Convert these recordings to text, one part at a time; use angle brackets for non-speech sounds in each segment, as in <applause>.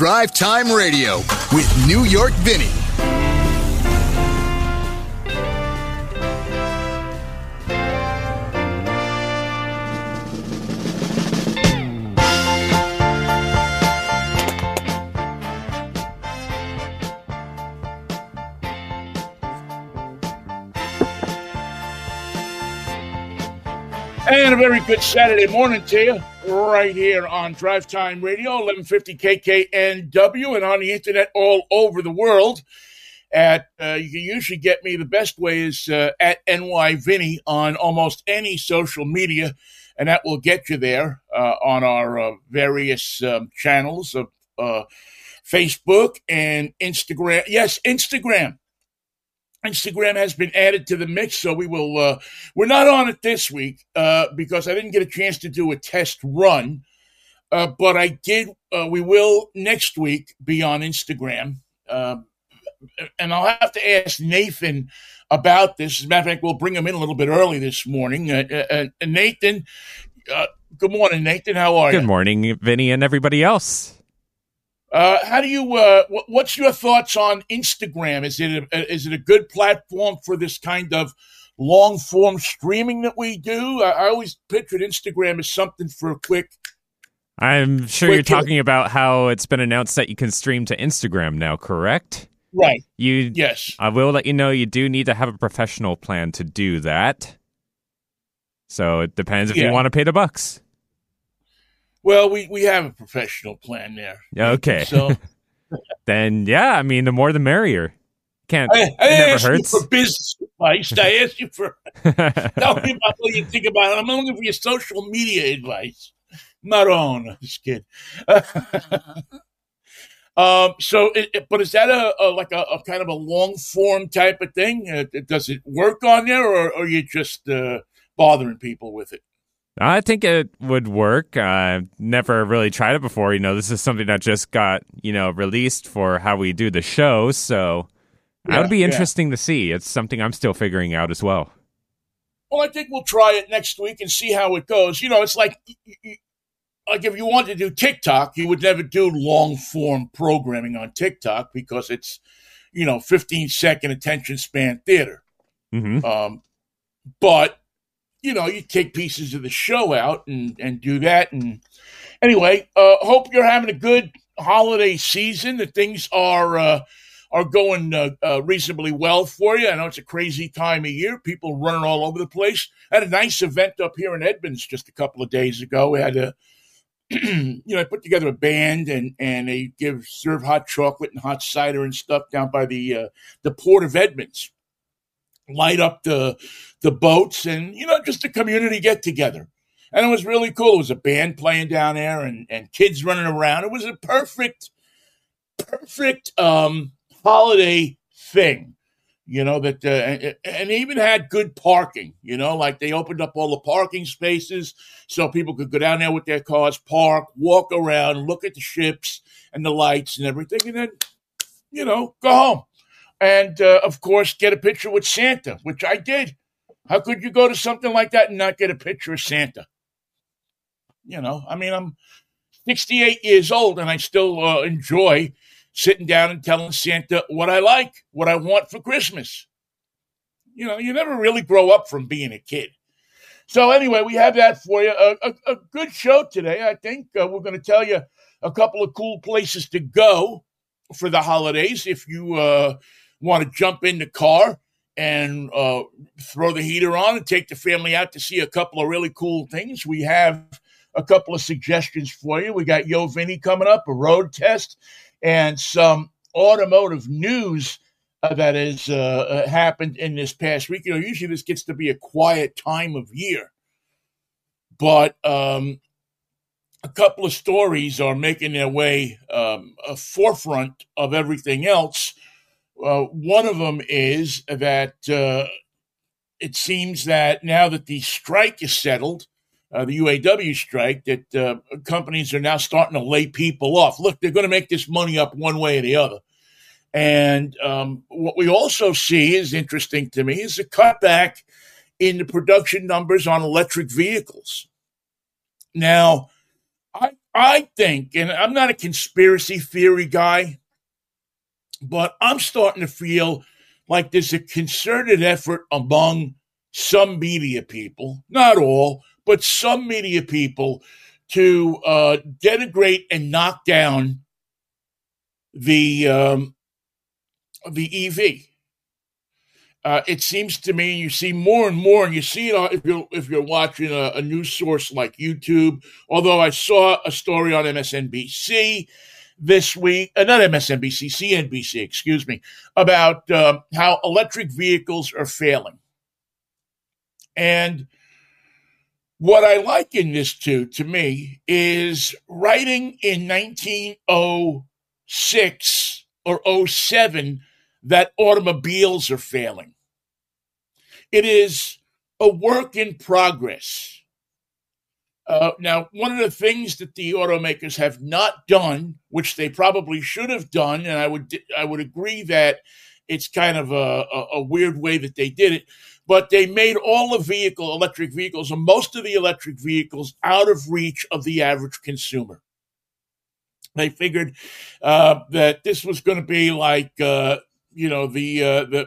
Drive Time Radio with New York Vinnie. And a very good Saturday morning to you, right here on Drive Time Radio, 1150 KKNW, and on the internet all over the world. At uh, you can usually get me the best way is uh, at NY Vinnie on almost any social media, and that will get you there uh, on our uh, various um, channels of uh, Facebook and Instagram. Yes, Instagram. Instagram has been added to the mix, so we will. Uh, we're not on it this week uh, because I didn't get a chance to do a test run, uh, but I did. Uh, we will next week be on Instagram, um, and I'll have to ask Nathan about this. As a matter of fact, we'll bring him in a little bit early this morning. Uh, uh, Nathan, good morning, Nathan. How are good you? Good morning, Vinnie, and everybody else. Uh, how do you? Uh, what's your thoughts on Instagram? Is it a, is it a good platform for this kind of long form streaming that we do? I, I always pictured Instagram as something for a quick. I'm sure quick you're talking hit. about how it's been announced that you can stream to Instagram now. Correct? Right. You yes. I will let you know you do need to have a professional plan to do that. So it depends if yeah. you want to pay the bucks. Well, we, we have a professional plan there. Okay. So <laughs> then, yeah, I mean, the more the merrier. Can't. I, I asked hurts. you for business advice. I asked you for <laughs> tell me about what you think about it. I'm looking for your social media advice. Not on, <laughs> just kidding. um. So, it, it, but is that a, a like a, a, kind of a long form type of thing? Uh, does it work on there, or, or are you just uh, bothering people with it? I think it would work. I've never really tried it before. You know, this is something that just got, you know, released for how we do the show. So yeah, that would be interesting yeah. to see. It's something I'm still figuring out as well. Well, I think we'll try it next week and see how it goes. You know, it's like, like if you wanted to do TikTok, you would never do long form programming on TikTok because it's, you know, 15 second attention span theater. Mm-hmm. Um, but you know, you take pieces of the show out and, and do that. And anyway, uh, hope you're having a good holiday season. That things are uh, are going uh, uh, reasonably well for you. I know it's a crazy time of year. People running all over the place. I had a nice event up here in Edmonds just a couple of days ago. We had a <clears throat> you know, I put together a band and and they give serve hot chocolate and hot cider and stuff down by the uh, the port of Edmonds light up the the boats and you know just a community get together. And it was really cool. It was a band playing down there and and kids running around. It was a perfect perfect um holiday thing you know that uh, and even had good parking you know like they opened up all the parking spaces so people could go down there with their cars park walk around look at the ships and the lights and everything and then you know go home and uh, of course get a picture with Santa, which I did. How could you go to something like that and not get a picture of Santa? You know, I mean, I'm 68 years old and I still uh, enjoy sitting down and telling Santa what I like, what I want for Christmas. You know, you never really grow up from being a kid. So anyway, we have that for you. A, a, a good show today. I think uh, we're going to tell you a couple of cool places to go for the holidays if you uh, want to jump in the car and uh, throw the heater on and take the family out to see a couple of really cool things, we have a couple of suggestions for you. We got Yo Vinnie coming up, a road test, and some automotive news uh, that has uh, uh, happened in this past week. You know, usually this gets to be a quiet time of year, but um, a couple of stories are making their way um, a forefront of everything else uh, one of them is that uh, it seems that now that the strike is settled, uh, the UAW strike, that uh, companies are now starting to lay people off. Look, they're going to make this money up one way or the other. And um, what we also see is interesting to me is a cutback in the production numbers on electric vehicles. Now, I I think, and I'm not a conspiracy theory guy, but I'm starting to feel like there's a concerted effort among some media people, not all, but some media people, to uh, denigrate and knock down the um, the EV. Uh, it seems to me you see more and more, and you see it if you're if you're watching a, a, news source like YouTube. Although I saw a story on MSNBC this week, uh, not MSNBC, CNBC, excuse me, about um, how electric vehicles are failing. And what I liken this to, to me, is writing in 1906 or 07 that automobiles are failing. It is a work in progress. Uh, now, one of the things that the automakers have not done, which they probably should have done, and I would I would agree that it's kind of a, a, a weird way that they did it, but they made all the vehicle electric vehicles and most of the electric vehicles out of reach of the average consumer. They figured uh, that this was going to be like uh, you know the uh, the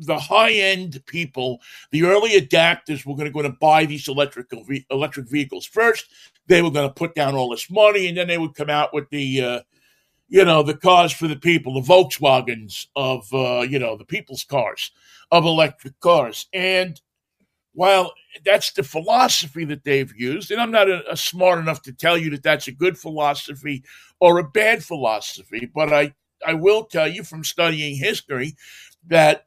the high end people, the early adapters were going to go and buy these electrical electric vehicles first. They were going to put down all this money, and then they would come out with the, uh, you know, the cars for the people, the Volkswagens of, uh, you know, the people's cars of electric cars. And while that's the philosophy that they've used, and I'm not a, a smart enough to tell you that that's a good philosophy or a bad philosophy, but I I will tell you from studying history that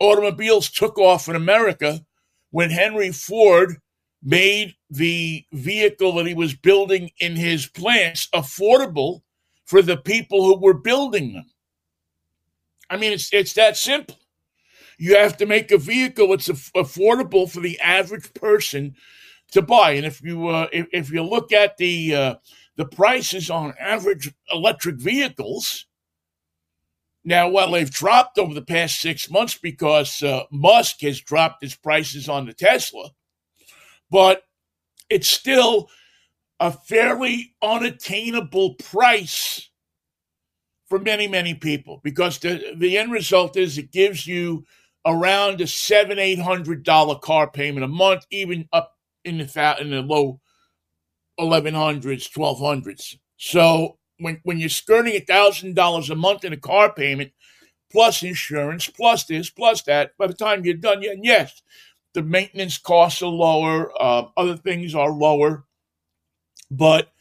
automobiles took off in America when Henry Ford made the vehicle that he was building in his plants affordable for the people who were building them. I mean, it's it's that simple. You have to make a vehicle that's affordable for the average person to buy. And if you uh, if, if you look at the uh, the prices on average electric vehicles, now, while they've dropped over the past six months because uh, Musk has dropped his prices on the Tesla, but it's still a fairly unattainable price for many, many people because the, the end result is it gives you around a seven, eight hundred dollar car payment a month, even up in the in the low eleven hundreds, twelve hundreds. So when when you're skirting a thousand dollars a month in a car payment, plus insurance, plus this, plus that, by the time you're done, yeah, yes, the maintenance costs are lower, uh, other things are lower, but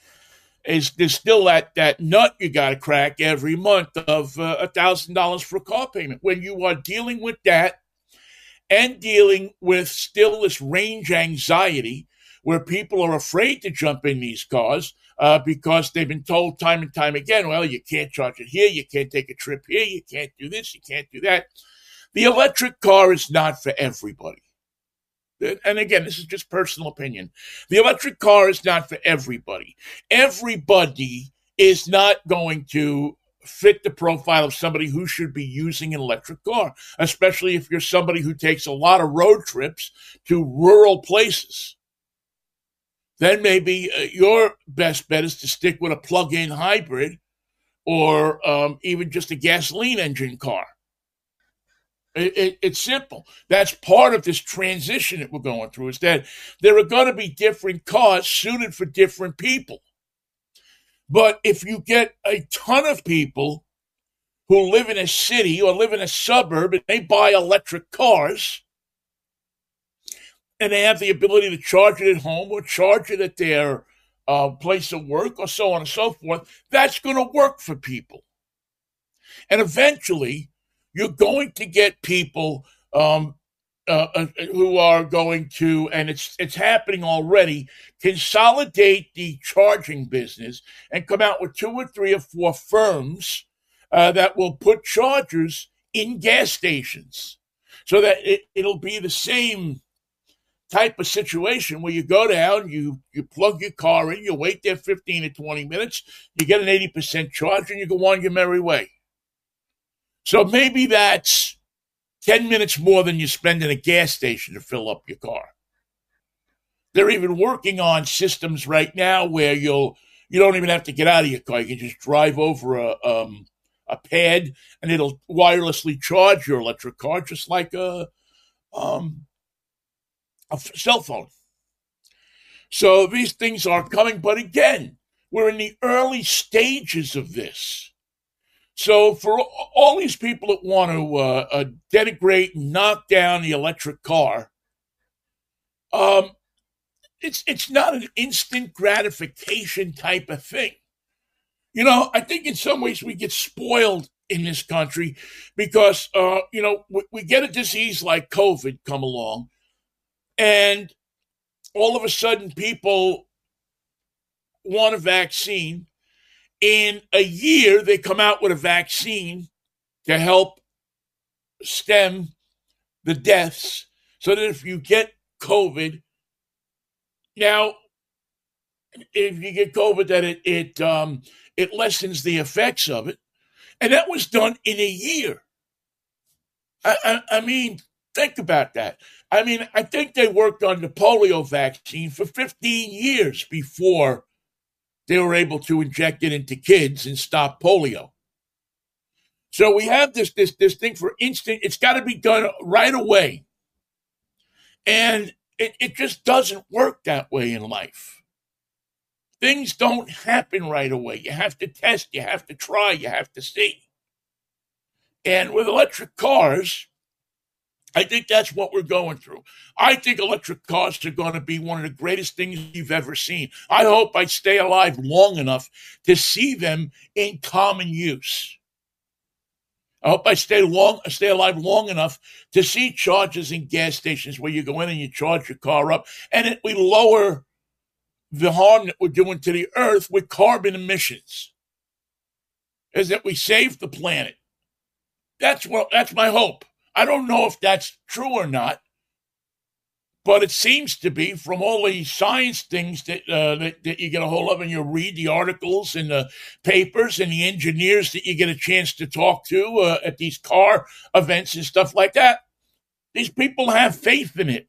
is there's still that that nut you got to crack every month of uh, a thousand dollars for a car payment. When you are dealing with that and dealing with still this range anxiety, where people are afraid to jump in these cars uh, because they've been told time and time again, well, you can't charge it here, you can't take a trip here, you can't do this, you can't do that. The electric car is not for everybody. And again, this is just personal opinion. The electric car is not for everybody. Everybody is not going to fit the profile of somebody who should be using an electric car, especially if you're somebody who takes a lot of road trips to rural places then maybe uh, your best bet is to stick with a plug in hybrid or um, even just a gasoline engine car. It, it, it's simple. That's part of this transition that we're going through is that there are going to be different cars suited for different people. But if you get a ton of people who live in a city or live in a suburb and they buy electric cars, and they have the ability to charge it at home or charge it at their uh, place of work or so on and so forth, that's going to work for people. And eventually, you're going to get people um, uh, uh, who are going to, and it's it's happening already, consolidate the charging business and come out with two or three or four firms uh, that will put chargers in gas stations, so that it, it'll be the same type of situation where you go down, you you plug your car in, you wait there 15 to 20 minutes, you get an 80% charge, and you go on your merry way. So maybe that's 10 minutes more than you spend in a gas station to fill up your car. They're even working on systems right now where you'll you don't even have to get out of your car. You can just drive over a um, a pad, and it'll wirelessly charge your electric car, just like a um, a cell phone. So these things are coming, but again, we're in the early stages of this. So for all these people that want to uh, uh, denigrate and knock down the electric car, um, it's it's not an instant gratification type of thing. You know, I think in some ways we get spoiled in this country because uh, you know we, we get a disease like COVID come along, and all of a sudden people want a vaccine. In a year, they come out with a vaccine to help stem the deaths so that if you get COVID, now, if you get COVID, that it, it, um, it lessens the effects of it. And that was done in a year. I, I, I mean, think about that. I mean, I think they worked on the polio vaccine for 15 years before they were able to inject it into kids and stop polio. So we have this this this thing for instant. It's got to be done right away, and it, it just doesn't work that way in life. Things don't happen right away. You have to test. You have to try. You have to see. And with electric cars, I think that's what we're going through. I think electric cars are going to be one of the greatest things you've ever seen. I hope I stay alive long enough to see them in common use. I hope I stay long, stay alive long enough to see charges in gas stations where you go in and you charge your car up, and it we lower the harm that we're doing to the earth with carbon emissions. Is that we save the planet? That's what. That's my hope. I don't know if that's true or not, but it seems to be from all the science things that, uh, that, that you get a hold of and you read the articles and the papers and the engineers that you get a chance to talk to uh, at these car events and stuff like that. These people have faith in it,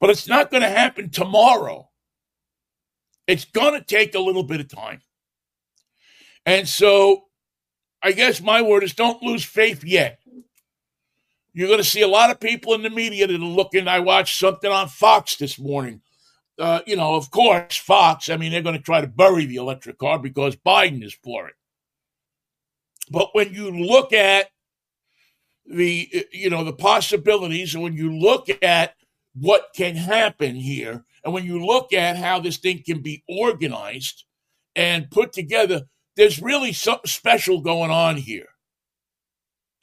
but it's not going to happen tomorrow. It's going to take a little bit of time. And so I guess my word is don't lose faith yet. You're going to see a lot of people in the media that are looking. I watched something on Fox this morning. Uh, you know, of course, Fox, I mean, they're going to try to bury the electric car because Biden is for it. But when you look at the, you know, the possibilities, and when you look at what can happen here, and when you look at how this thing can be organized and put together, there's really something special going on here.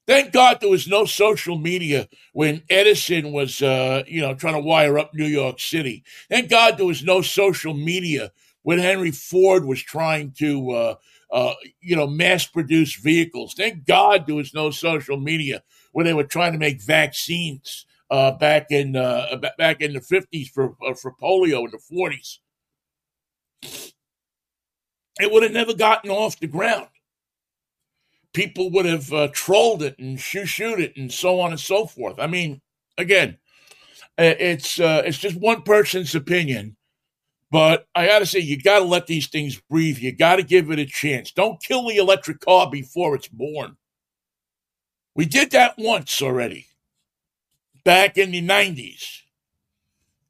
Thank God there was no social media when Edison was, uh, you know, trying to wire up New York City. Thank God there was no social media when Henry Ford was trying to, uh, uh, you know, mass produce vehicles. Thank God there was no social media when they were trying to make vaccines uh, back in uh, back in the fifties for uh, for polio in the forties. It would have never gotten off the ground people would have uh, trolled it and shoo shoot it and so on and so forth. I mean, again, it's uh, it's just one person's opinion, but I got to say, you got to let these things breathe. You got to give it a chance. Don't kill the electric car before it's born. We did that once already, back in the '90s,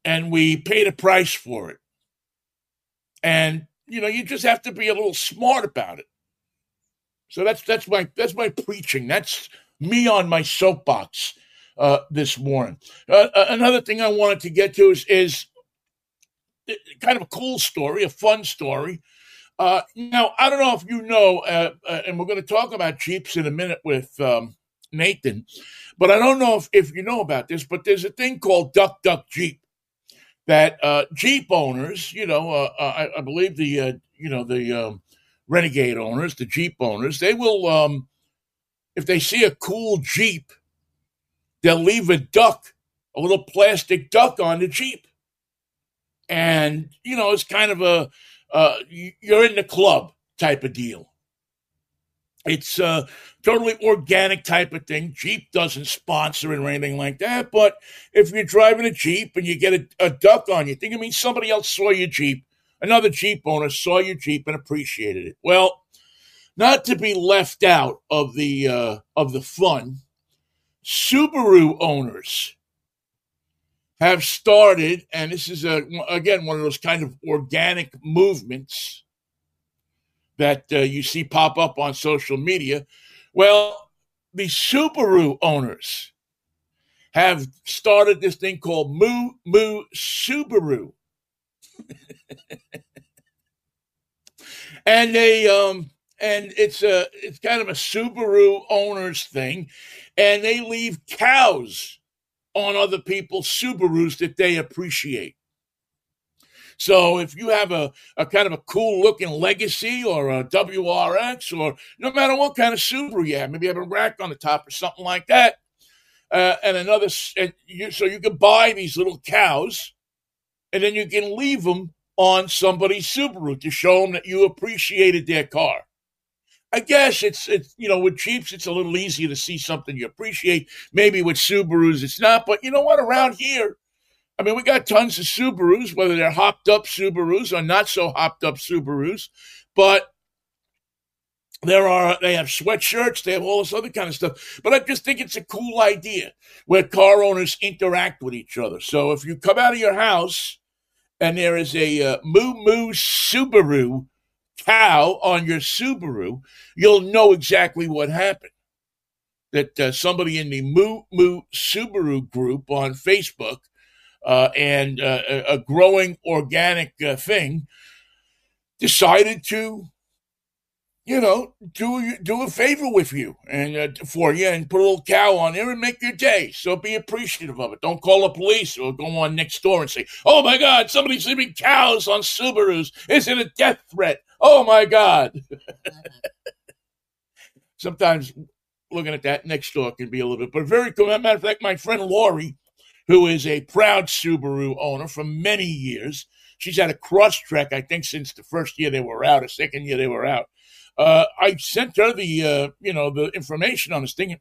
and we paid a price for it. And you know, you just have to be a little smart about it. So that's that's my that's my preaching. That's me on my soapbox uh, this morning. Uh, uh another thing I wanted to get to is is kind of a cool story, a fun story. Uh, now I don't know if you know, uh, uh, and we're going to talk about Jeeps in a minute with um, Nathan, but I don't know if, if you know about this. But there's a thing called Duck Duck Jeep that Jeep owners, you know, I, I, believe the you know the um, Renegade owners, the Jeep owners, they will, um, if they see a cool Jeep, they'll leave a duck, a little plastic duck on the Jeep. And, you know, it's kind of a, uh, you're in the club type of deal. It's a totally organic type of thing. Jeep doesn't sponsor it or anything like that. But if you're driving a Jeep and you get a, a duck on you, think it means somebody else saw your Jeep, another Jeep owner saw your Jeep and appreciated it. Well, not to be left out of the uh, of the fun, Subaru owners have started, and this is a, again one of those kind of organic movements that uh, you see pop up on social media. Well, the Subaru owners have started this thing called Moo Moo Subaru. <laughs> and they um and it's a it's kind of a Subaru owners thing and they leave cows on other people's Subarus that they appreciate. So if you have a, a kind of a cool looking legacy or a WRX or no matter what kind of Subaru you have, maybe you have a rack on the top or something like that, uh, and another, and you, so you can buy these little cows and then you can leave them on somebody's Subaru to show them that you appreciated their car. I guess it's it's you know with Jeeps it's a little easier to see something you appreciate. Maybe with Subarus it's not, but you know what? Around here, I mean, we got tons of Subarus, whether they're hopped up Subarus or not so hopped up Subarus, but there are they have sweatshirts, they have all this other kind of stuff. But I just think it's a cool idea where car owners interact with each other. So if you come out of your house and there is a uh, Moo Moo Subaru cow on your Subaru, you'll know exactly what happened. That uh, somebody in the Moo Moo Subaru group on Facebook uh, and uh, a growing organic uh, thing decided to, you know, do do a favor with you and uh, for you and put a little cow on there and make your day. So be appreciative of it. Don't call the police or go on next door and say, "Oh my God, somebody's leaving cows on Subarus. Is it a death threat?" Oh my God. <laughs> Sometimes looking at that next door can be a little bit, but very cool. Matter of fact, my friend Lori, who is a proud Subaru owner for many years, she's had a Crosstrek, I think, since the first year they were out, or second year they were out. Uh, I sent her the, uh, you know, the information on this thing.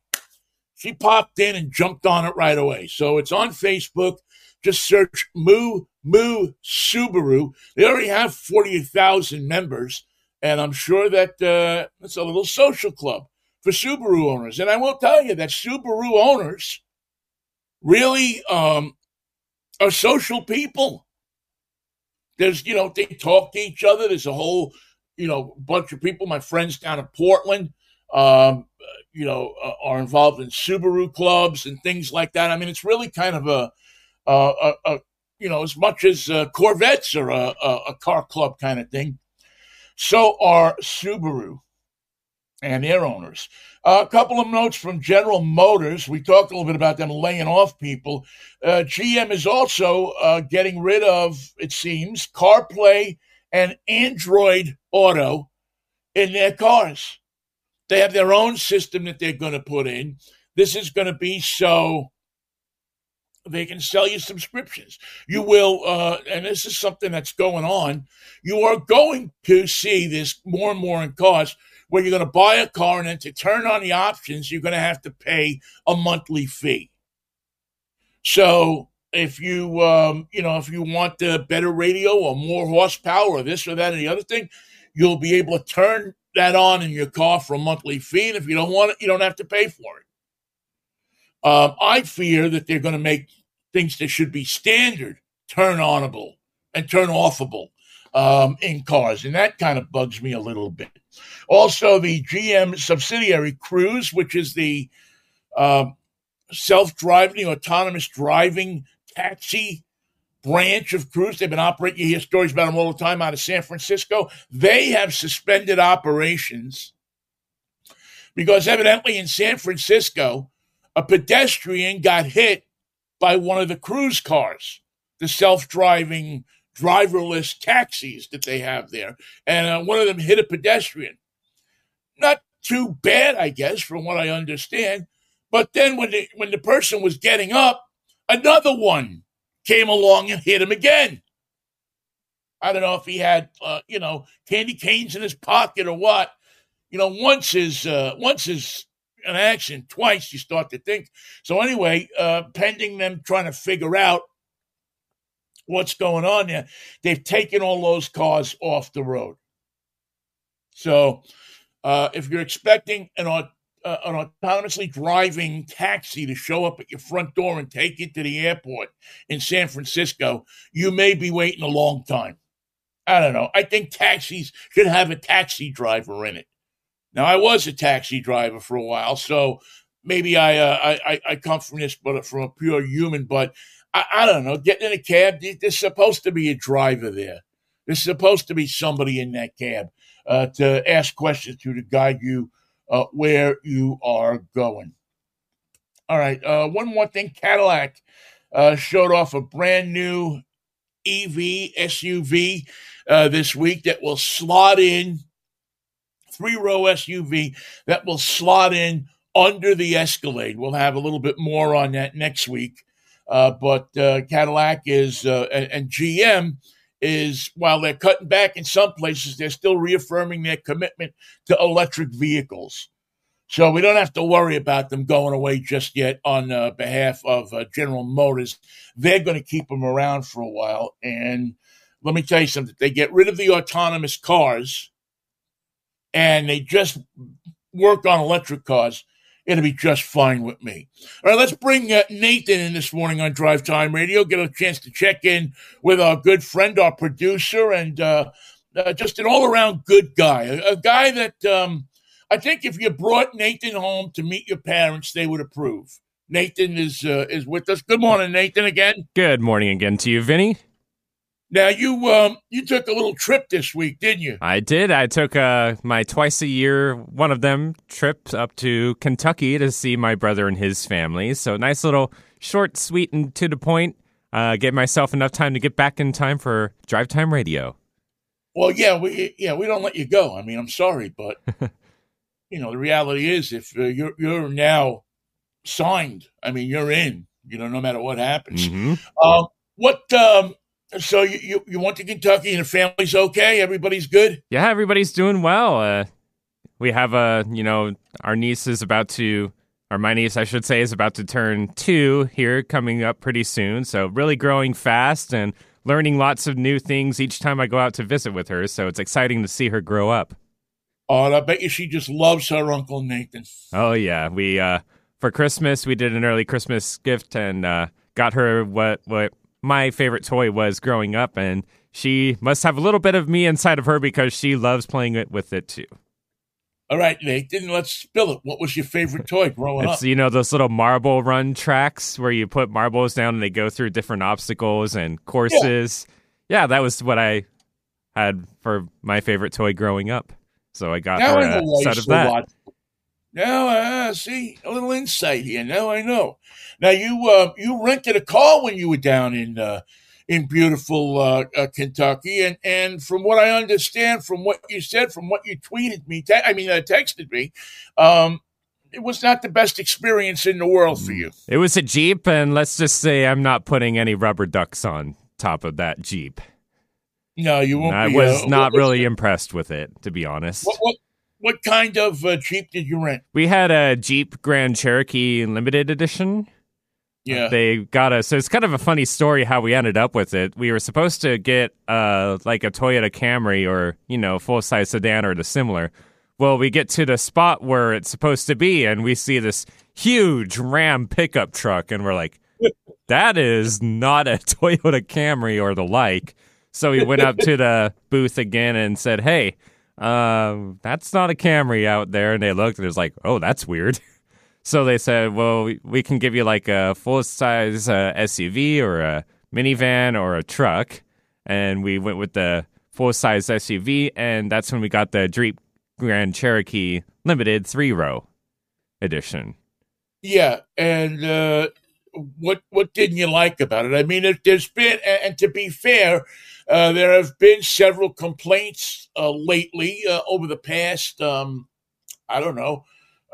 She popped in and jumped on it right away. So it's on Facebook. Just search Moo Moo Subaru. They already have 40,000 members, and I'm sure that uh, it's a little social club for Subaru owners. And I will tell you that Subaru owners really um, are social people. There's, you know, they talk to each other. There's a whole, you know, bunch of people. My friends down in Portland, um, you know, uh, are involved in Subaru clubs and things like that. I mean, it's really kind of a a, a, you know, as much as uh, Corvettes are a, a, a, car club kind of thing, so are Subaru and their owners. Uh, a couple of notes from General Motors. We talked a little bit about them laying off people. Uh, GM is also uh, getting rid of, it seems, CarPlay and Android Auto in their cars. They have their own system that they're going to put in. This is going to be so they can sell you subscriptions. You will, uh, and this is something that's going on. You are going to see this more and more in cars where you're going to buy a car and then to turn on the options, you're going to have to pay a monthly fee. So if you, um, you know, if you want the better radio or more horsepower or this or that or the other thing, you'll be able to turn that on in your car for a monthly fee. And if you don't want it, you don't have to pay for it. Um, I fear that they're going to make things that should be standard turn onable and turn offable um, in cars, and that kind of bugs me a little bit. Also, the GM subsidiary Cruise, which is the um, self-driving, autonomous driving taxi branch of Cruise. They've been operating. You hear stories about them all the time out of San Francisco. They have suspended operations because evidently in San Francisco, a pedestrian got hit by one of the cruise cars, the self driving, driverless taxis that they have there. And uh, one of them hit a pedestrian. Not too bad, I guess, from what I understand. But then when the, when the person was getting up, another one came along and hit him again. I don't know if he had, uh, you know, candy canes in his pocket or what. you know, once is uh, once is an accident, twice you start to think. So anyway, uh, pending them trying to figure out what's going on there, they've taken all those cars off the road. So uh, if you're expecting an uh, an autonomously driving taxi to show up at your front door and take you to the airport in San Francisco, you may be waiting a long time. I don't know. I think taxis should have a taxi driver in it. Now, I was a taxi driver for a while, so maybe I uh, I, I come from this, but from a pure human. But I, I don't know. Getting in a cab, there's supposed to be a driver there. There's supposed to be somebody in that cab uh, to ask questions to to guide you uh, where you are going. All right. Uh, one more thing Cadillac uh, showed off a brand new EV SUV uh, this week that will slot in, three row SUV that will slot in under the Escalade. We'll have a little bit more on that next week. Uh, but Cadillac is, and, and GM is while they're cutting back in some places, they're still reaffirming their commitment to electric vehicles. So we don't have to worry about them going away just yet on uh, behalf of uh, General Motors. They're going to keep them around for a while. And let me tell you something they get rid of the autonomous cars and they just work on electric cars it'll be just fine with me. All right, let's bring uh, Nathan in this morning on Drive Time Radio, get a chance to check in with our good friend, our producer, and uh, uh, just an all around good guy. A, a guy that um, I think if you brought Nathan home to meet your parents, they would approve. Nathan is uh, is with us. Good morning, Nathan. Again. Good morning again to you, Vinnie. Now you um you took a little trip this week, didn't you? I did. I took uh my twice a year one of them trips up to Kentucky to see my brother and his family. So nice little short, sweet, and to the point. Uh, get myself enough time to get back in time for drive time radio. Well, yeah, we yeah we don't let you go. I mean, I'm sorry, but <laughs> you know the reality is if uh, you're you're now signed, I mean you're in. You know, no matter what happens. Mm-hmm. Um, what um, so you, you, you went to Kentucky and the family's okay? Everybody's good? Yeah, everybody's doing well. Uh, we have a, you know, our niece is about to, or my niece, I should say, is about to turn two here coming up pretty soon. So really growing fast and learning lots of new things each time I go out to visit with her. So it's exciting to see her grow up. Oh, and I bet you she just loves her Uncle Nathan. Oh, yeah. We, uh, for Christmas, we did an early Christmas gift and, uh, got her what, what my favorite toy was growing up, and she must have a little bit of me inside of her because she loves playing it with it too. All right, Nathan, let's spill it. What was your favorite toy growing it's, up? You know, those little marble run tracks where you put marbles down and they go through different obstacles and courses. Yeah, yeah that was what I had for my favorite toy growing up. So I got now her a set of that. Now, uh, see a little insight here. Now I know. Now you uh, you rented a car when you were down in uh, in beautiful uh, uh, Kentucky, and and from what I understand, from what you said, from what you tweeted me, te- I mean, uh, texted me, um, it was not the best experience in the world for you. It was a Jeep, and let's just say I'm not putting any rubber ducks on top of that Jeep. No, you won't. I be, was uh, not really impressed with it, to be honest. What, what, what kind of uh, Jeep did you rent? We had a Jeep Grand Cherokee Limited Edition. Yeah. They got us. So it's kind of a funny story how we ended up with it. We were supposed to get uh like a Toyota Camry or, you know, full size sedan or the similar. Well, we get to the spot where it's supposed to be and we see this huge Ram pickup truck and we're like, that is not a <laughs> Toyota Camry or the like. So we went up to the booth again and said, "Hey, um, that's not a Camry out there." And they looked and it was like, "Oh, that's weird." <laughs> So they said, well, we can give you like a full size uh, SUV or a minivan or a truck. And we went with the full size SUV. And that's when we got the Jeep Grand Cherokee Limited three row edition. Yeah. And uh, what, what didn't you like about it? I mean, there's been, and to be fair, uh, there have been several complaints uh, lately uh, over the past, um, I don't know,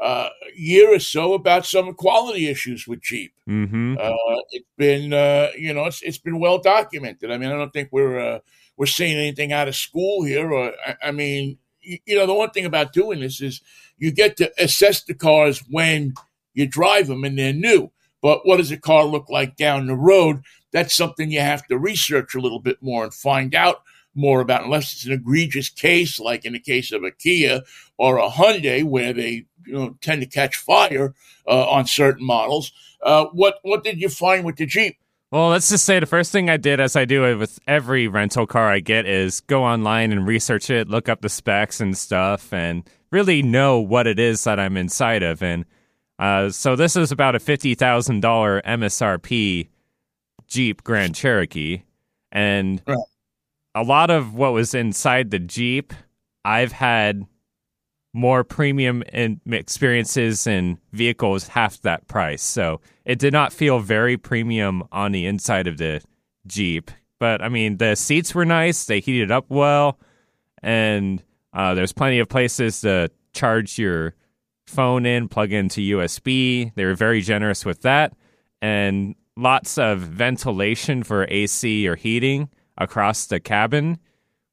uh, year or so about some quality issues with Jeep. Mm-hmm. Uh, it's been, uh, you know, it's, it's been well documented. I mean, I don't think we're uh, we're seeing anything out of school here. Or I, I mean, you know, the one thing about doing this is you get to assess the cars when you drive them and they're new. But what does a car look like down the road? That's something you have to research a little bit more and find out more about, unless it's an egregious case, like in the case of a Kia or a Hyundai, where they you know tend to catch fire uh, on certain models. Uh, what what did you find with the Jeep? Well, let's just say the first thing I did, as I do with every rental car I get, is go online and research it, look up the specs and stuff, and really know what it is that I'm inside of. And uh, so this is about a fifty thousand dollar MSRP Jeep Grand Cherokee, and right. a lot of what was inside the Jeep, I've had more premium in experiences and vehicles half that price. So it did not feel very premium on the inside of the Jeep. But I mean, the seats were nice, they heated up well, and uh, there's plenty of places to charge your phone in, plug into USB. They were very generous with that. And lots of ventilation for AC or heating across the cabin,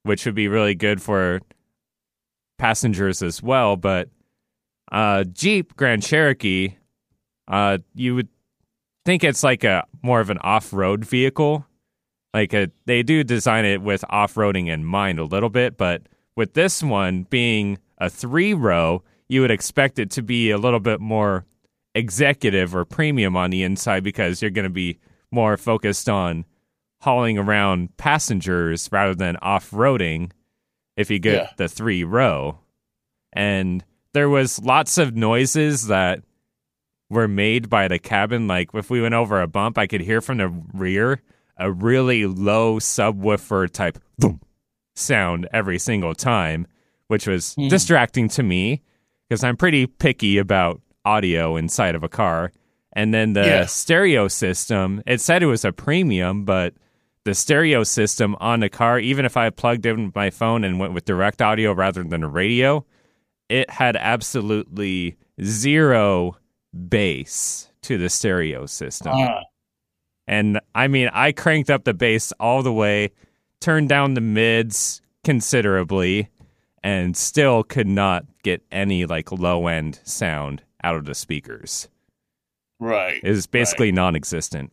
which would be really good for passengers as well. But uh, Jeep Grand Cherokee, uh, you would think it's like a more of an off-road vehicle. Like a, they do design it with off-roading in mind a little bit, but with this one being a three-row, you would expect it to be a little bit more executive or premium on the inside because you're going to be more focused on hauling around passengers rather than off-roading if you get yeah. the three row. And there was lots of noises that were made by the cabin. Like if we went over a bump, I could hear from the rear a really low subwoofer type boom sound every single time, which was mm. distracting to me because I'm pretty picky about audio inside of a car. And then the yeah. stereo system, it said it was a premium, but the stereo system on the car, even if I plugged in my phone and went with direct audio rather than a radio, it had absolutely zero bass to the stereo system. Uh. And I mean, I cranked up the bass all the way, turned down the mids considerably, and still could not get any like low end sound out of the speakers. Right. It was basically right. non existent.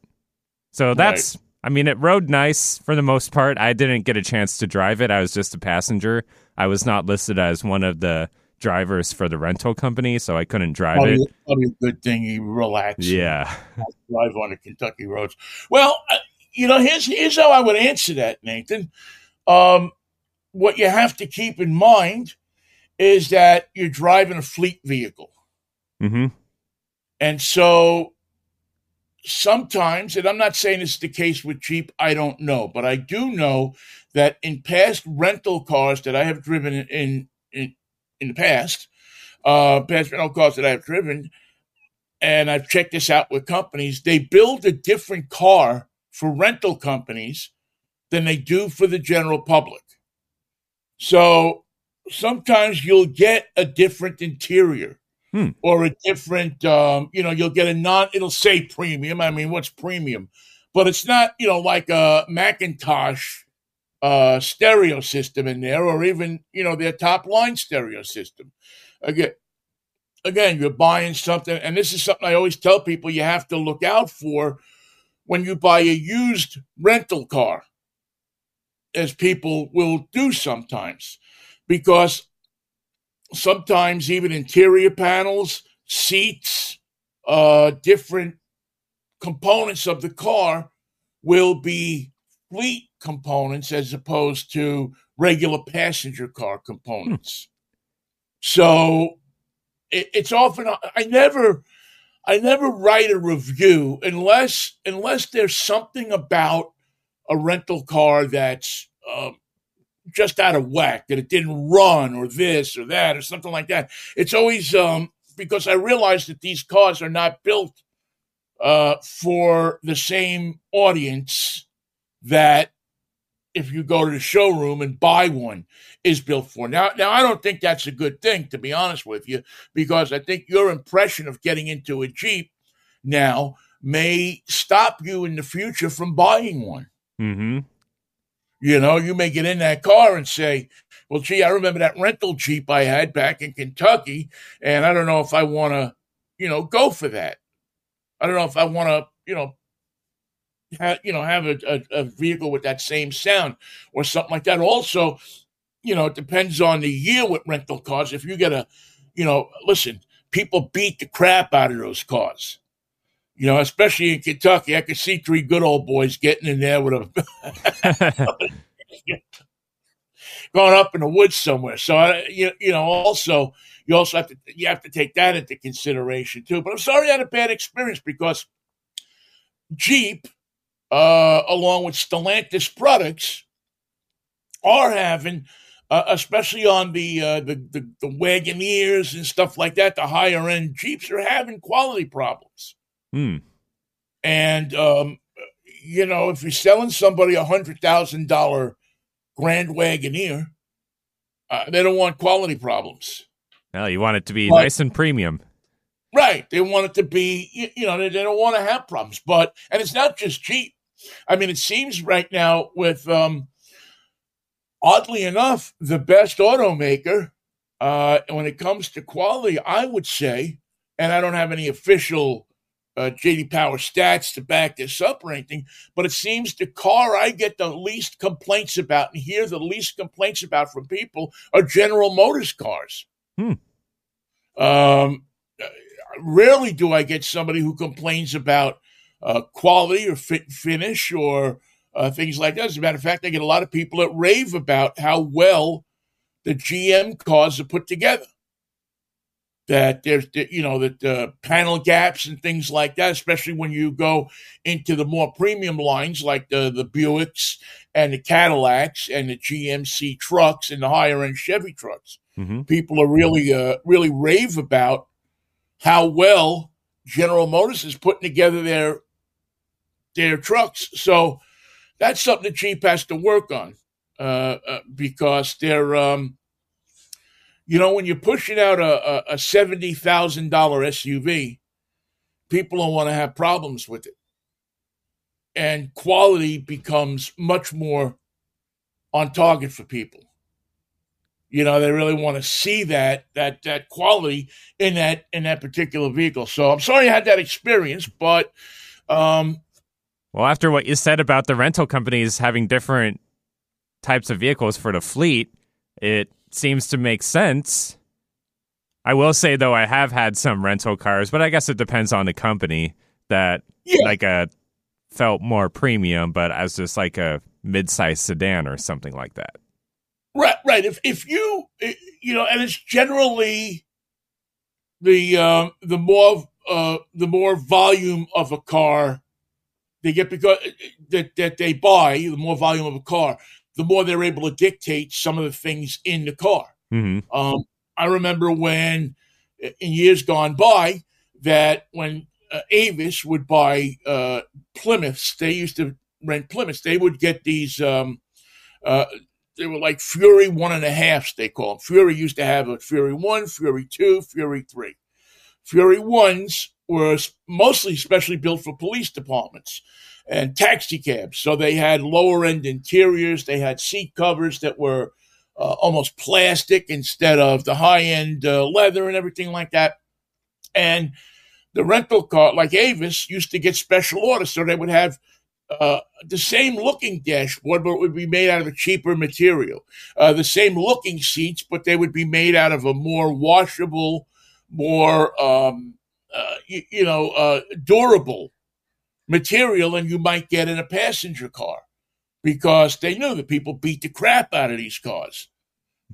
So that's right. I mean, it rode nice for the most part. I didn't get a chance to drive it. I was just a passenger. I was not listed as one of the drivers for the rental company, so I couldn't drive probably, it. Probably a good thing you relax. Yeah, <laughs> drive on the Kentucky roads. Well, uh, you know, here's here's how I would answer that, Nathan. Um, what you have to keep in mind is that you're driving a fleet vehicle, mm-hmm. and so sometimes, and I'm not saying it's the case with Jeep, I don't know, but I do know that in past rental cars that I have driven in in, in the past, uh, past rental cars that I have driven, and I've checked this out with companies, they build a different car for rental companies than they do for the general public. So sometimes you'll get a different interior hmm. or a different, um, you know, you'll get a non, it'll say premium. I mean, what's premium? But it's not, you know, like a McIntosh uh, stereo system in there or even, you know, their top line stereo system. Again, again, you're buying something, and this is something I always tell people you have to look out for when you buy a used rental car, as people will do sometimes, because sometimes even interior panels, seats, uh, different components of the car will be fleet components as opposed to regular passenger car components. Hmm. So it, it's often I never I never write a review unless unless there's something about a rental car that's uh, just out of whack, that it didn't run or this or that or something like that. It's always um, because I realize that these cars are not built uh, for the same audience that if you go to the showroom and buy one is built for. Now, now I don't think that's a good thing, to be honest with you, because I think your impression of getting into a Jeep now may stop you in the future from buying one. Mm-hmm. You know, you may get in that car and say, well, gee, I remember that rental Jeep I had back in Kentucky, and I don't know if I want to, you know, go for that. I don't know if I want to, you know, have, you know, have a, a, a vehicle with that same sound or something like that. Also, you know, it depends on the year with rental cars. If you get a, you know, listen, people beat the crap out of those cars. You know, especially in Kentucky, I could see three good old boys getting in there with a <laughs> going up in the woods somewhere. So I, you, you know, also you also have to you have to take that into consideration too. But I'm sorry I had a bad experience because Jeep, uh, along with Stellantis products, are having, uh, especially on the, uh, the the the Wagoneers and stuff like that, the higher end Jeeps are having quality problems. Hmm. And um, you know, if you're selling somebody a hundred thousand dollar Grand Wagoneer, uh, they don't want quality problems. No, you want it to be but, nice and premium. Right. They want it to be, you, you know, they, they, don't want to have problems. But, and it's not just cheap. I mean, it seems right now with, um, oddly enough, the best automaker, uh, when it comes to quality, I would say, and I don't have any official uh, JD Power stats to back this up or anything, but it seems the car I get the least complaints about and hear the least complaints about from people are General Motors cars. Hmm. Um, rarely do I get somebody who complains about uh, quality or fit finish or uh, things like that. As a matter of fact, I get a lot of people that rave about how well the GM cars are put together that there's you know that uh, panel gaps and things like that especially when you go into the more premium lines like the the Buicks and the Cadillacs and the GMC trucks and the higher end Chevy trucks mm-hmm. people are really uh, really rave about how well General Motors is putting together their their trucks so that's something that Jeep has to work on uh, uh because they're um, you know, when you're pushing out a, a, a $70,000 SUV, people don't want to have problems with it. And quality becomes much more on target for people. You know, they really want to see that that that quality in that in that particular vehicle. So I'm sorry I had that experience, but um, well, after what you said about the rental companies having different types of vehicles for the fleet, it seems to make sense. I will say though, I have had some rental cars, but I guess it depends on the company that yeah. like a felt more premium, but as just like a mid-sized sedan or something like that. Right, right. If if you you know, and it's generally the uh, the more uh, the more volume of a car they get because that that they buy, the more volume of a car, the more they're able to dictate some of the things in the car. Mm-hmm. Um, I remember when, in years gone by, that when uh, Avis would buy uh, Plymouths, they used to rent Plymouths. They would get these. Um, uh, they were like Fury one and a halfs. They call them. Fury used to have a Fury one, Fury two, Fury three. Fury ones were mostly specially built for police departments and taxi cabs. So they had lower end interiors. They had seat covers that were uh, almost plastic instead of the high end uh, leather and everything like that. And the rental car, like Avis, used to get special orders. So they would have uh, the same looking dashboard, but it would be made out of a cheaper material. Uh, the same looking seats, but they would be made out of a more washable, more, um, uh, you, you, know, uh, durable material than you might get in a passenger car because they knew that people beat the crap out of these cars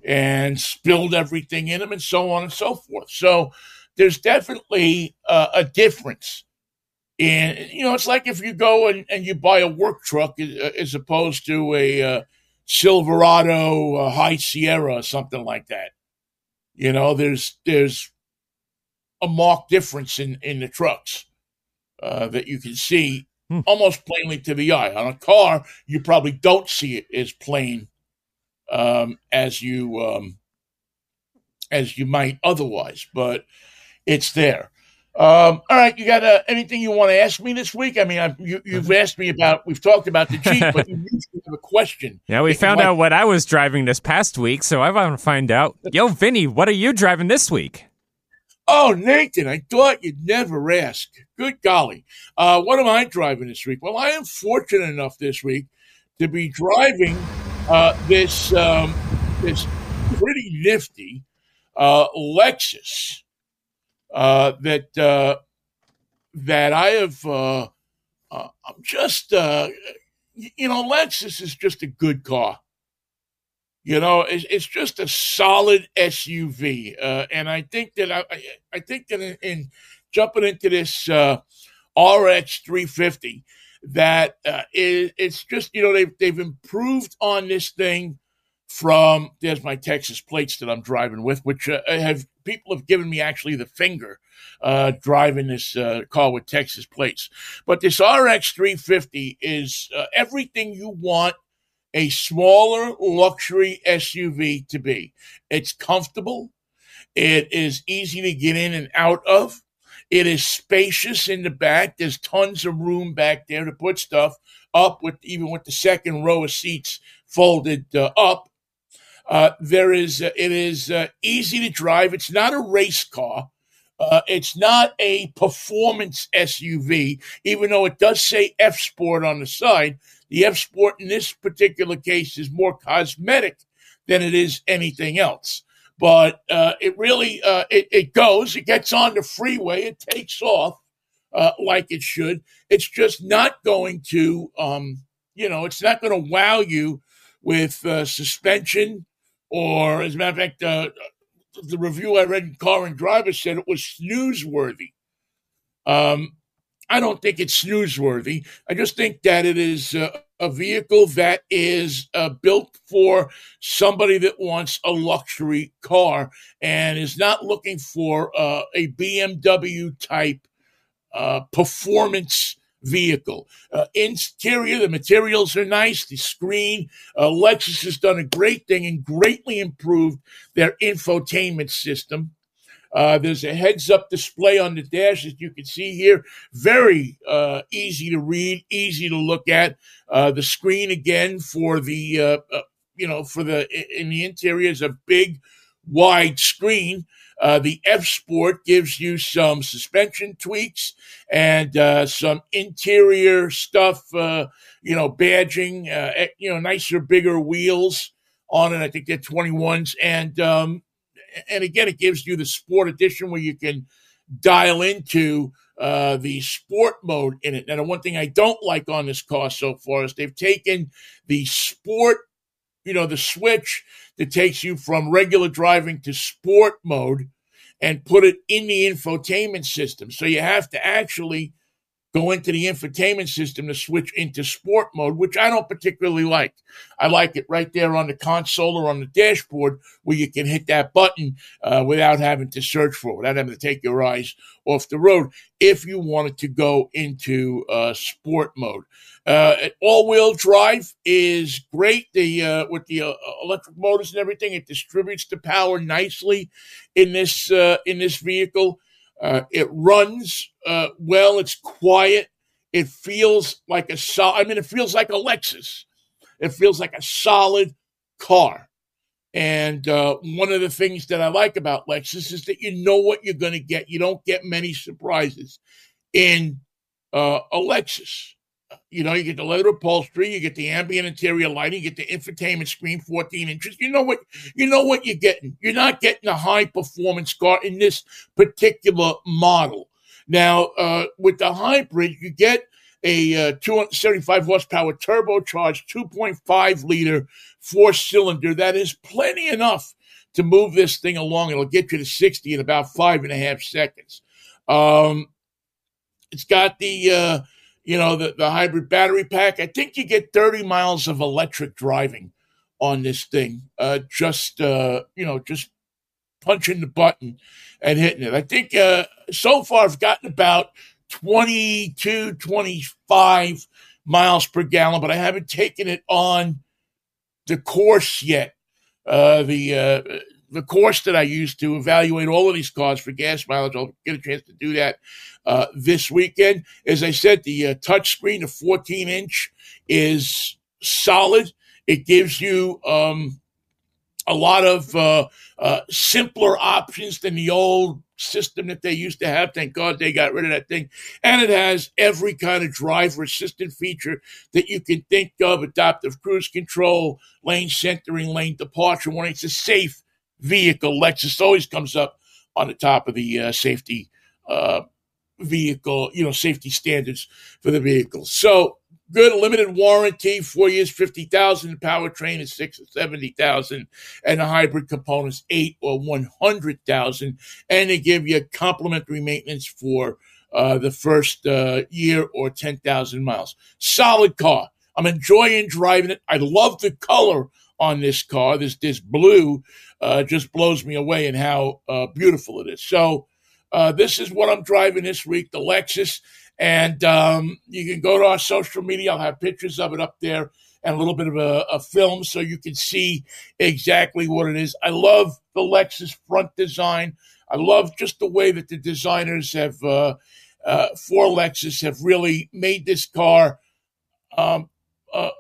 and spilled everything in them and so on and so forth. So there's definitely uh, a difference. And, you know, it's like if you go and, and you buy a work truck as opposed to a uh, Silverado a High Sierra or something like that. You know, there's there's a marked difference in, in the trucks uh, that you can see hmm. almost plainly to the eye. On a car, you probably don't see it as plain um, as you um, as you might otherwise, but it's there. Um, all right, you got uh, anything you want to ask me this week? I mean, I've, you, have asked me about. We've talked about the Jeep, but you need to have a question. Yeah, we found out what I was driving this past week, so I want to find out. Yo, Vinnie, what are you driving this week? Oh, Nathan, I thought you'd never ask. Good golly. Uh, what am I driving this week? Well, I am fortunate enough this week to be driving uh, this um, this pretty nifty uh, Lexus uh, that uh, that I have. Uh, I'm just, you know, Lexus is just a good car. You know, it's, it's just a solid SUV, uh, and I think that I, I think that in, in jumping into this uh, RX 350, that uh, it, it's just you know they've they've improved on this thing from there's my Texas plates that I'm driving with, which uh, have people have given me actually the finger uh, driving this uh, car with Texas plates. But this RX 350 is uh, everything you want a smaller luxury SUV to be. It's comfortable. It is easy to get in and out of. It is spacious in the back. There's tons of room back there to put stuff up with even with the second row of seats folded uh, up. Uh, there is uh, it is uh, easy to drive. It's not a race car. Uh, it's not a performance SUV, even though it does say F Sport on the side. The F Sport in this particular case is more cosmetic than it is anything else. But uh, it really uh, it, it goes, it gets on the freeway, it takes off uh, like it should. It's just not going to, um, you know, it's not going to wow you with uh, suspension or, as a matter of fact, uh, the review I read in Car and Driver said it was snooze-worthy. Um, I don't think it's newsworthy. I just think that it is a vehicle that is uh, built for somebody that wants a luxury car and is not looking for uh, a BMW type uh, performance vehicle. Uh, interior, the materials are nice. The screen, uh, Lexus has done a great thing and greatly improved their infotainment system. Uh, there's a heads up display on the dash, as you can see here. Very uh, easy to read, easy to look at. Uh, the screen again for the, uh, uh, you know, for the, in the interior is a big, wide screen. Uh, the F Sport gives you some suspension tweaks and some interior stuff, you know, badging, you know, nicer, bigger wheels on it. I think they're 21s. And, um, and again, it gives you the sport edition where you can dial into uh, the sport mode in it. Now, the one thing I don't like on this car so far is they've taken the sport, you know, the switch that takes you from regular driving to sport mode and put it in the infotainment system. So you have to actually go into the infotainment system to switch into sport mode, which I don't particularly like. I like it right there on the console or on the dashboard where you can hit that button uh, without having to search for it, without having to take your eyes off the road if you wanted to go into uh, sport mode. Uh, all-wheel drive is great. The uh, with the uh, electric motors and everything, it distributes the power nicely in this uh, in this vehicle. Uh, it runs uh, well. It's quiet. It feels like a sol- I mean, it feels like a Lexus. It feels like a solid car. And uh, one of the things that I like about Lexus is that you know what you're going to get. You don't get many surprises in uh, a Lexus. You know, you get the leather upholstery, you get the ambient interior lighting, you get the infotainment screen, 14 inches. You know what you know what you're getting. You're not getting a high performance car in this particular model. Now, uh, with the hybrid, you get a uh, 275 horsepower turbocharged 2.5 liter four cylinder that is plenty enough to move this thing along. It'll get you to 60 in about five and a half seconds. Um, it's got the uh, you know, the, the hybrid battery pack. I think you get 30 miles of electric driving on this thing. Uh, just, uh, you know, just punching the button and hitting it. I think uh, so far I've gotten about 22, 25 miles per gallon, but I haven't taken it on the course yet. Uh, the uh, the course that I used to evaluate all of these cars for gas mileage. I'll get a chance to do that uh, this weekend. As I said, the uh, touch screen, the 14 inch, is solid. It gives you um, a lot of uh, uh, simpler options than the old system that they used to have. Thank God they got rid of that thing. And it has every kind of driver assistant feature that you can think of adaptive cruise control, lane centering, lane departure warning. It's a safe vehicle. Lexus always comes up on the top of the uh, safety uh, vehicle, you know, safety standards for the vehicle. So good limited warranty, four years, 50,000. Powertrain is six or 70,000 and the hybrid components eight or 100,000. And they give you complimentary maintenance for uh, the first uh, year or 10,000 miles. Solid car. I'm enjoying driving it. I love the color on this car. This, this blue uh, just blows me away and how uh, beautiful it is. So, uh, this is what I'm driving this week, the Lexus. And um, you can go to our social media. I'll have pictures of it up there and a little bit of a, a, film so you can see exactly what it is. I love the Lexus front design. I love just the way that the designers have, uh, uh, for Lexus, have really made this car um, uh,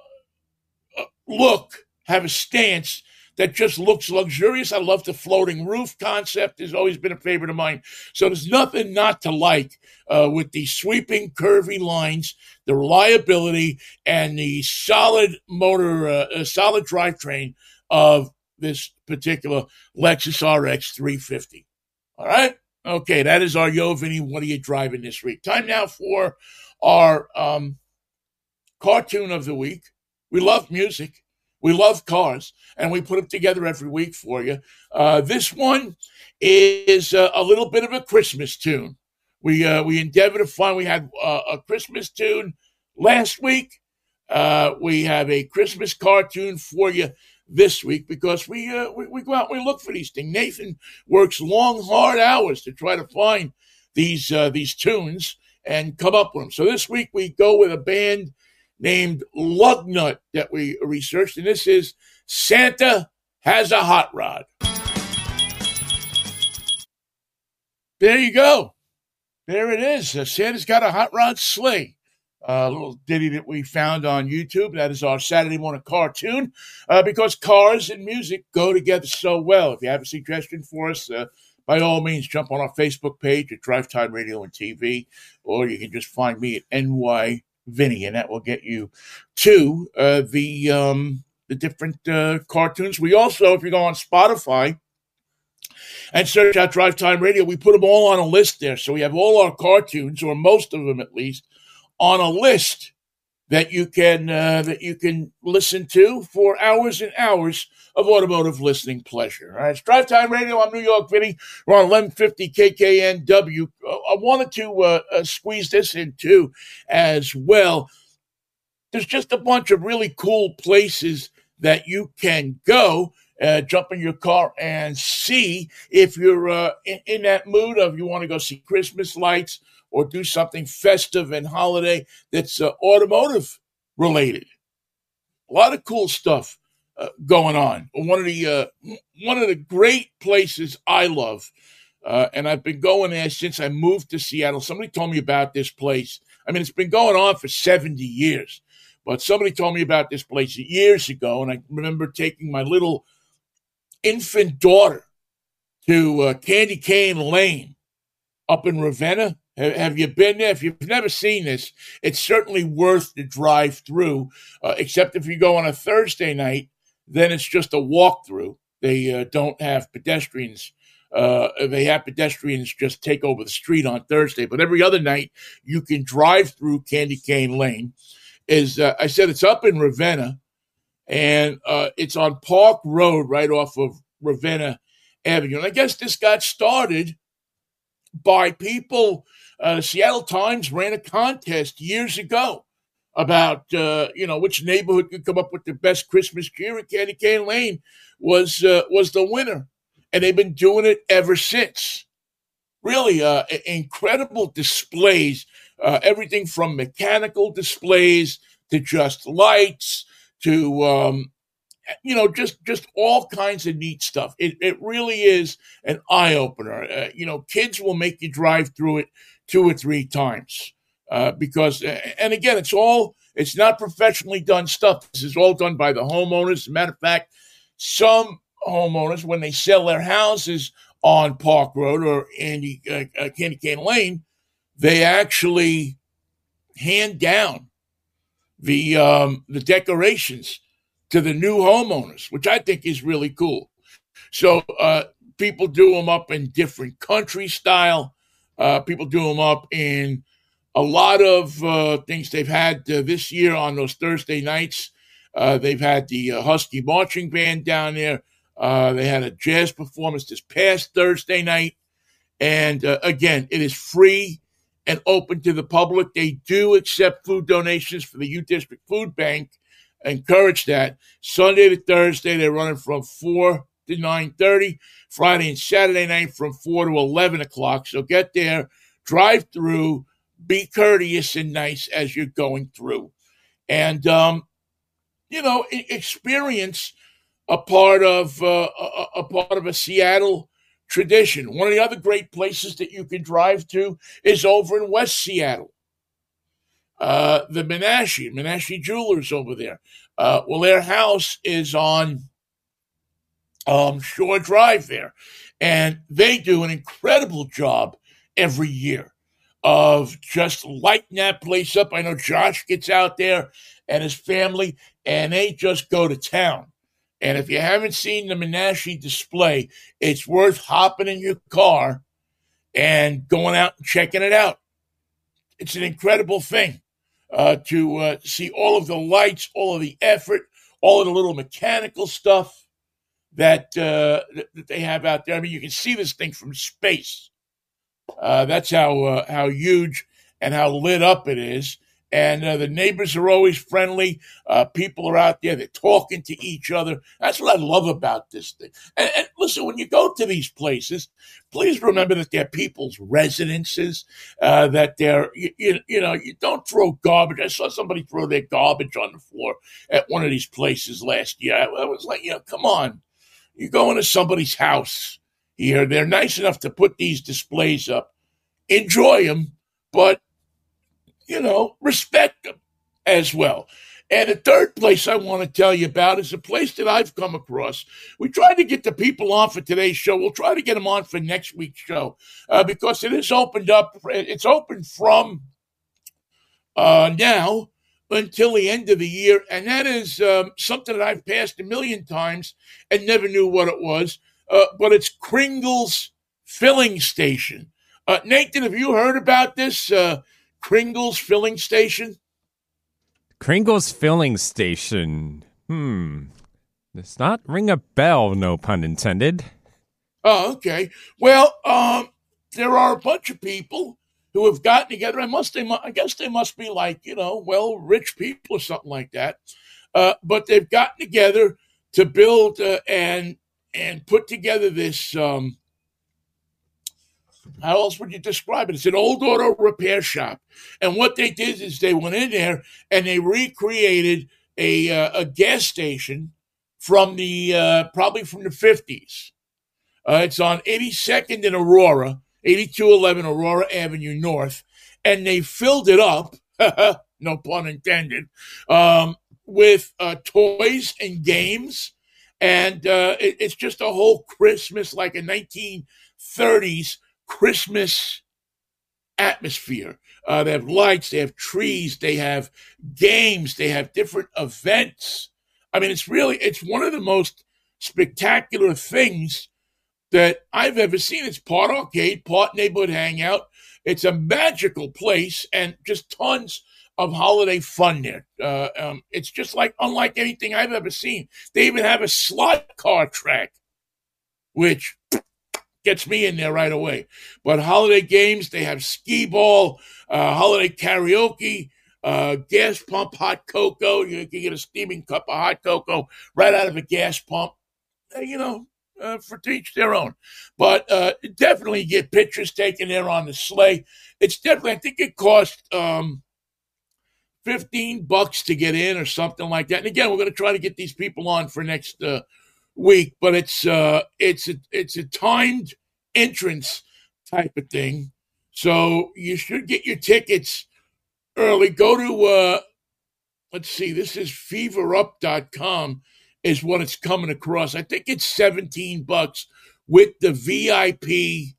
uh look, have a stance that just looks luxurious. I love the floating roof concept; has always been a favorite of mine. So there's nothing not to like uh, with the sweeping, curvy lines, the reliability, and the solid motor, uh, solid drivetrain of this particular Lexus RX 350. All right. Okay, that is our Yo Vinnie. What are you driving this week? Time now for our um, CarTune of the week. We love music. We love cars, and we put them together every week for you. Uh, this one is uh, a little bit of a Christmas tune. We uh, we endeavor to find. We had uh, a Christmas tune last week. Uh, we have a Christmas CarTune for you this week because we, we we go out and we look for these things. Nathan works long, hard hours to try to find these these tunes and come up with them. So this week we go with a band named Lugnut that we researched, and this is Santa has a hot rod. There you go. There it is. Uh, Santa's got a hot rod sleigh. A uh, little ditty that we found on YouTube. That is our Saturday morning CarTune uh, because cars and music go together so well. If you have a suggestion for us, uh, by all means, jump on our Facebook page at Drive Time Radio and TV, or you can just find me at NY Vinnie, and that will get you to uh, the um, the different uh, CarTunes. We also, if you go on Spotify and search out Drive Time Radio, we put them all on a list there. So we have all our CarTunes, or most of them at least, on a list that you can uh, that you can listen to for hours and hours of automotive listening pleasure. All right, it's Drive Time Radio. I'm New York Vinnie. We're on 1150 KKNW. Uh, I wanted to uh, uh, squeeze this in too as well. There's just a bunch of really cool places that you can go. Uh, jump in your car and see if you're uh, in, in that mood of you want to go see Christmas lights or do something festive and holiday that's uh, automotive related. A lot of cool stuff uh, going on. One of the uh, one of the great places I love, uh, and I've been going there since I moved to Seattle. Somebody told me about this place. I mean, it's been going on for seventy years, but somebody told me about this place years ago, and I remember taking my little infant daughter to uh, Candy Cane Lane up in Ravenna have you been there? If you've never seen this, it's certainly worth the drive through. Uh, except if you go on a Thursday night, then it's just a walkthrough. They uh, don't have pedestrians. Uh, they have pedestrians just take over the street on Thursday, but every other night you can drive through Candy Cane Lane. Is uh, I said it's up in Ravenna, and uh, it's on Park Road, right off of Ravenna Avenue. And I guess this got started by people uh, Seattle Times ran a contest years ago about uh, you know which neighborhood could come up with the best Christmas cheer, and Candy Cane Lane was uh, was the winner, and they've been doing it ever since. Really, uh, incredible displays, uh, everything from mechanical displays to just lights to um, you know, just just all kinds of neat stuff. It it really is an eye opener. Uh, you know, kids will make you drive through it two or three times uh, because, and again, it's all It's not professionally done stuff. This is all done by the homeowners. Matter of fact, some homeowners, when they sell their houses on Park Road or Andy uh, uh, Candy Cane Lane, they actually hand down the um, the decorations to the new homeowners, which I think is really cool. So uh, people do them up in different country style. Uh, people do them up in a lot of uh, things they've had uh, this year on those Thursday nights. Uh, they've had the uh, Husky Marching Band down there. they had a jazz performance this past Thursday night. And again, it is free and open to the public. They do accept food donations for the U District Food Bank. Encourage that. Sunday to Thursday, they're running from 4 to 9.30. Friday and Saturday night from 4 to 11 o'clock. So get there, drive through, be courteous and nice as you're going through. And, um, you know, experience a part of uh, a, a part of a Seattle tradition. One of the other great places that you can drive to is over in West Seattle. Uh, the Menashe, Menashe Jewelers over there. Uh, well, their house is on um, Shore Drive there. And they do an incredible job every year of just lighting that place up. I know Josh gets out there and his family, and they just go to town. And if you haven't seen the Menashe display, it's worth hopping in your car and going out and checking it out. It's an incredible thing uh, to uh, see all of the lights, all of the effort, all of the little mechanical stuff that uh, that they have out there. I mean, you can see this thing from space. Uh, that's how uh, how huge and how lit up it is and uh, the neighbors are always friendly. Uh, people are out there; they're talking to each other. That's what I love about this thing. And, and, listen, when you go to these places, please remember that they're people's residences. Uh, that they're you, you, you, know you don't throw garbage. I saw somebody throw their garbage on the floor at one of these places last year. I, I was like, you know, come on, you go into somebody's house here. They're nice enough to put these displays up. Enjoy them, but you know, respect them as well. And the third place I want to tell you about is a place that I've come across. We tried to get the people on for today's show. We'll try to get them on for next week's show uh, because it is opened up. It's open from uh, now until the end of the year. And that is um, something that I've passed a million times and never knew what it was. Uh, but it's Kringle's Filling Station. Uh, Nathan, have you heard about this? Uh, Kringle's filling station? Kringle's filling station. Hmm. Does not ring a bell, no pun intended. Oh, okay. Well, um, there are a bunch of people who have gotten together. I must, they, I guess they must be like, you know, well, rich people or something like that. Uh, but they've gotten together to build uh, and and put together this um, how else would you describe it? It's an old auto repair shop. And what they did is they went in there and they recreated a, uh, a gas station from the uh, probably from the 50s. Uh, it's on 82nd and Aurora, 8211 Aurora Avenue North. And they filled it up, <laughs> no pun intended, um, with uh, toys and games. And uh, it, it's just a whole Christmas like a 1930s Christmas atmosphere. Uh, they have lights, they have trees, they have games, they have different events. I mean, it's really it's one of the most spectacular things that I've ever seen. It's part arcade, part neighborhood hangout. It's a magical place and just tons of holiday fun there. Uh, um, it's just like unlike anything I've ever seen. They even have a slot car track, which gets me in there right away. But holiday games, they have skee ball, uh, holiday karaoke, uh, gas pump hot cocoa. You can get a steaming cup of hot cocoa right out of a gas pump. You know, uh, for each their own. But uh, definitely get pictures taken there on the sleigh. It's definitely, I think it cost um, 15 bucks to get in or something like that. And again, we're going to try to get these people on for next uh, week, but it's uh, it's a it's a timed entrance type of thing. So you should get your tickets early. Go to uh, let's see, this is feverup.com is what it's coming across. I think it's 17 bucks with the VIP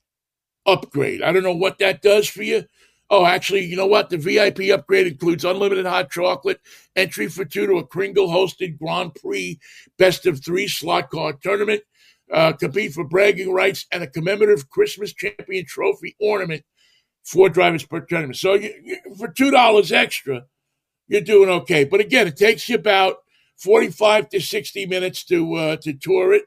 upgrade. I don't know what that does for you. Oh, actually, you know what? The VIP upgrade includes unlimited hot chocolate, entry for two to a Kringle hosted Grand Prix best of three slot car tournament, uh, compete for bragging rights, and a commemorative Christmas champion trophy ornament, four drivers per tournament. So you, you, for $2 extra, you're doing okay. But again, it takes you about 45 to 60 minutes to uh, to tour it.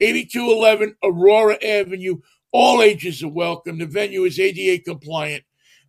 8211 Aurora Avenue. All ages are welcome. The venue is ADA compliant.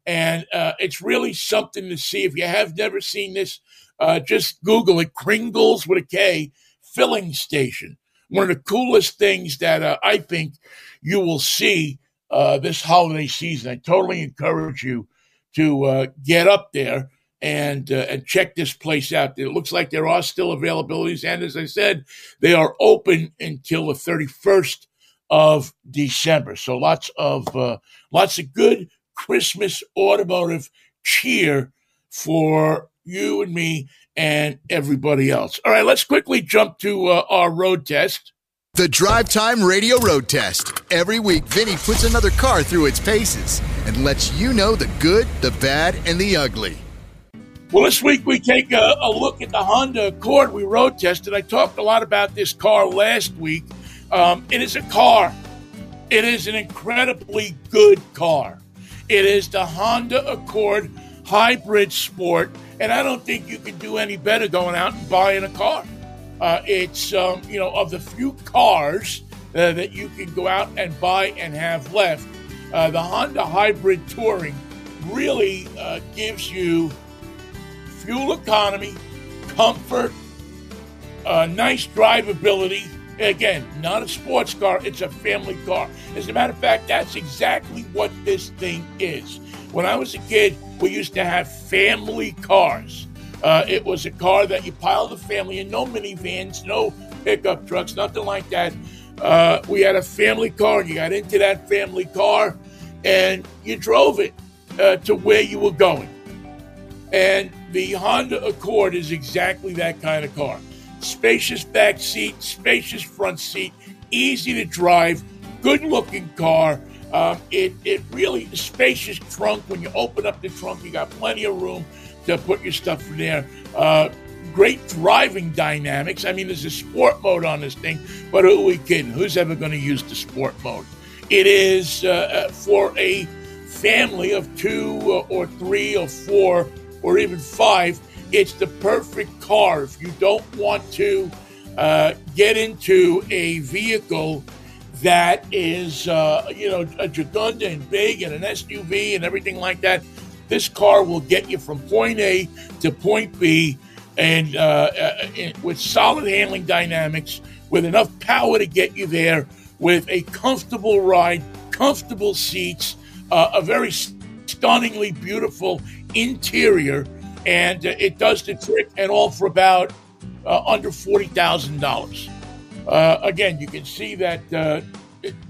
And uh, it's really something to see. If you have never seen this, uh, just Google it Kringles with a K filling station. One of the coolest things that uh, I think you will see uh, this holiday season. I totally encourage you to uh, get up there and uh, and check this place out. It looks like there are still availabilities, and as I said, they are open until the thirty first of December. So lots of uh, lots of good Christmas automotive cheer for you and me and everybody else. All right, let's quickly jump to uh, our road test. The Drive Time Radio Road Test. Every week, Vinnie puts another car through its paces and lets you know the good, the bad, and the ugly. Well, this week we take a, a, look at the Honda Accord we road tested. I talked a lot about this car last week. Um, it is a car. It is an incredibly good car. It is the Honda Accord Hybrid Sport, and I don't think you can do any better going out and buying a car. Uh, it's um, you know of the few cars uh, that you can go out and buy and have left. Uh, the Honda Hybrid Touring really uh, gives you fuel economy, comfort, uh, nice drivability. Again, not a sports car, it's a family car. As a matter of fact, that's exactly what this thing is. When I was a kid, we used to have family cars. Uh, it was a car that you piled the family in, no minivans, no pickup trucks, nothing like that. Uh, we had a family car, and you got into that family car and you drove it uh, to where you were going. And the Honda Accord is exactly that kind of car. Spacious back seat, spacious front seat, easy to drive, good looking car. Um, it, it really spacious trunk. When you open up the trunk, you got plenty of room to put your stuff in there. Uh, great driving dynamics. I mean, there's a sport mode on this thing, but who are we kidding? Who's ever going to use the sport mode? It is uh, uh, for a family of two or three or four or even five, it's the perfect car. If you don't want to uh, get into a vehicle that is, uh, you know, a Jagunda and big and an SUV and everything like that, this car will get you from point A to point B and uh, uh with solid handling dynamics, with enough power to get you there, with a comfortable ride, comfortable seats, uh, a very stunningly beautiful interior, and uh, it does the trick, and all for about uh, under forty thousand uh, dollars. Again, you can see that uh,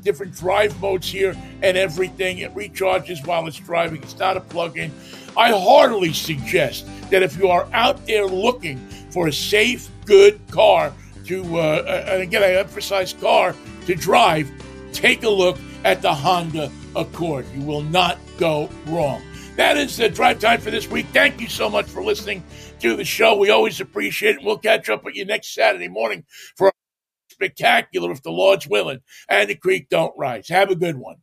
different drive modes here and everything. It recharges while it's driving. It's not a plug-in. I heartily suggest that if you are out there looking for a safe, good car to, uh, and again, I emphasize car to drive, take a look at the Honda Accord. You will not go wrong. That is the drive time for this week. Thank you so much for listening to the show. We always appreciate it. We'll catch up with you next Saturday morning for a spectacular, if the Lord's willing, and the creek don't rise. Have a good one.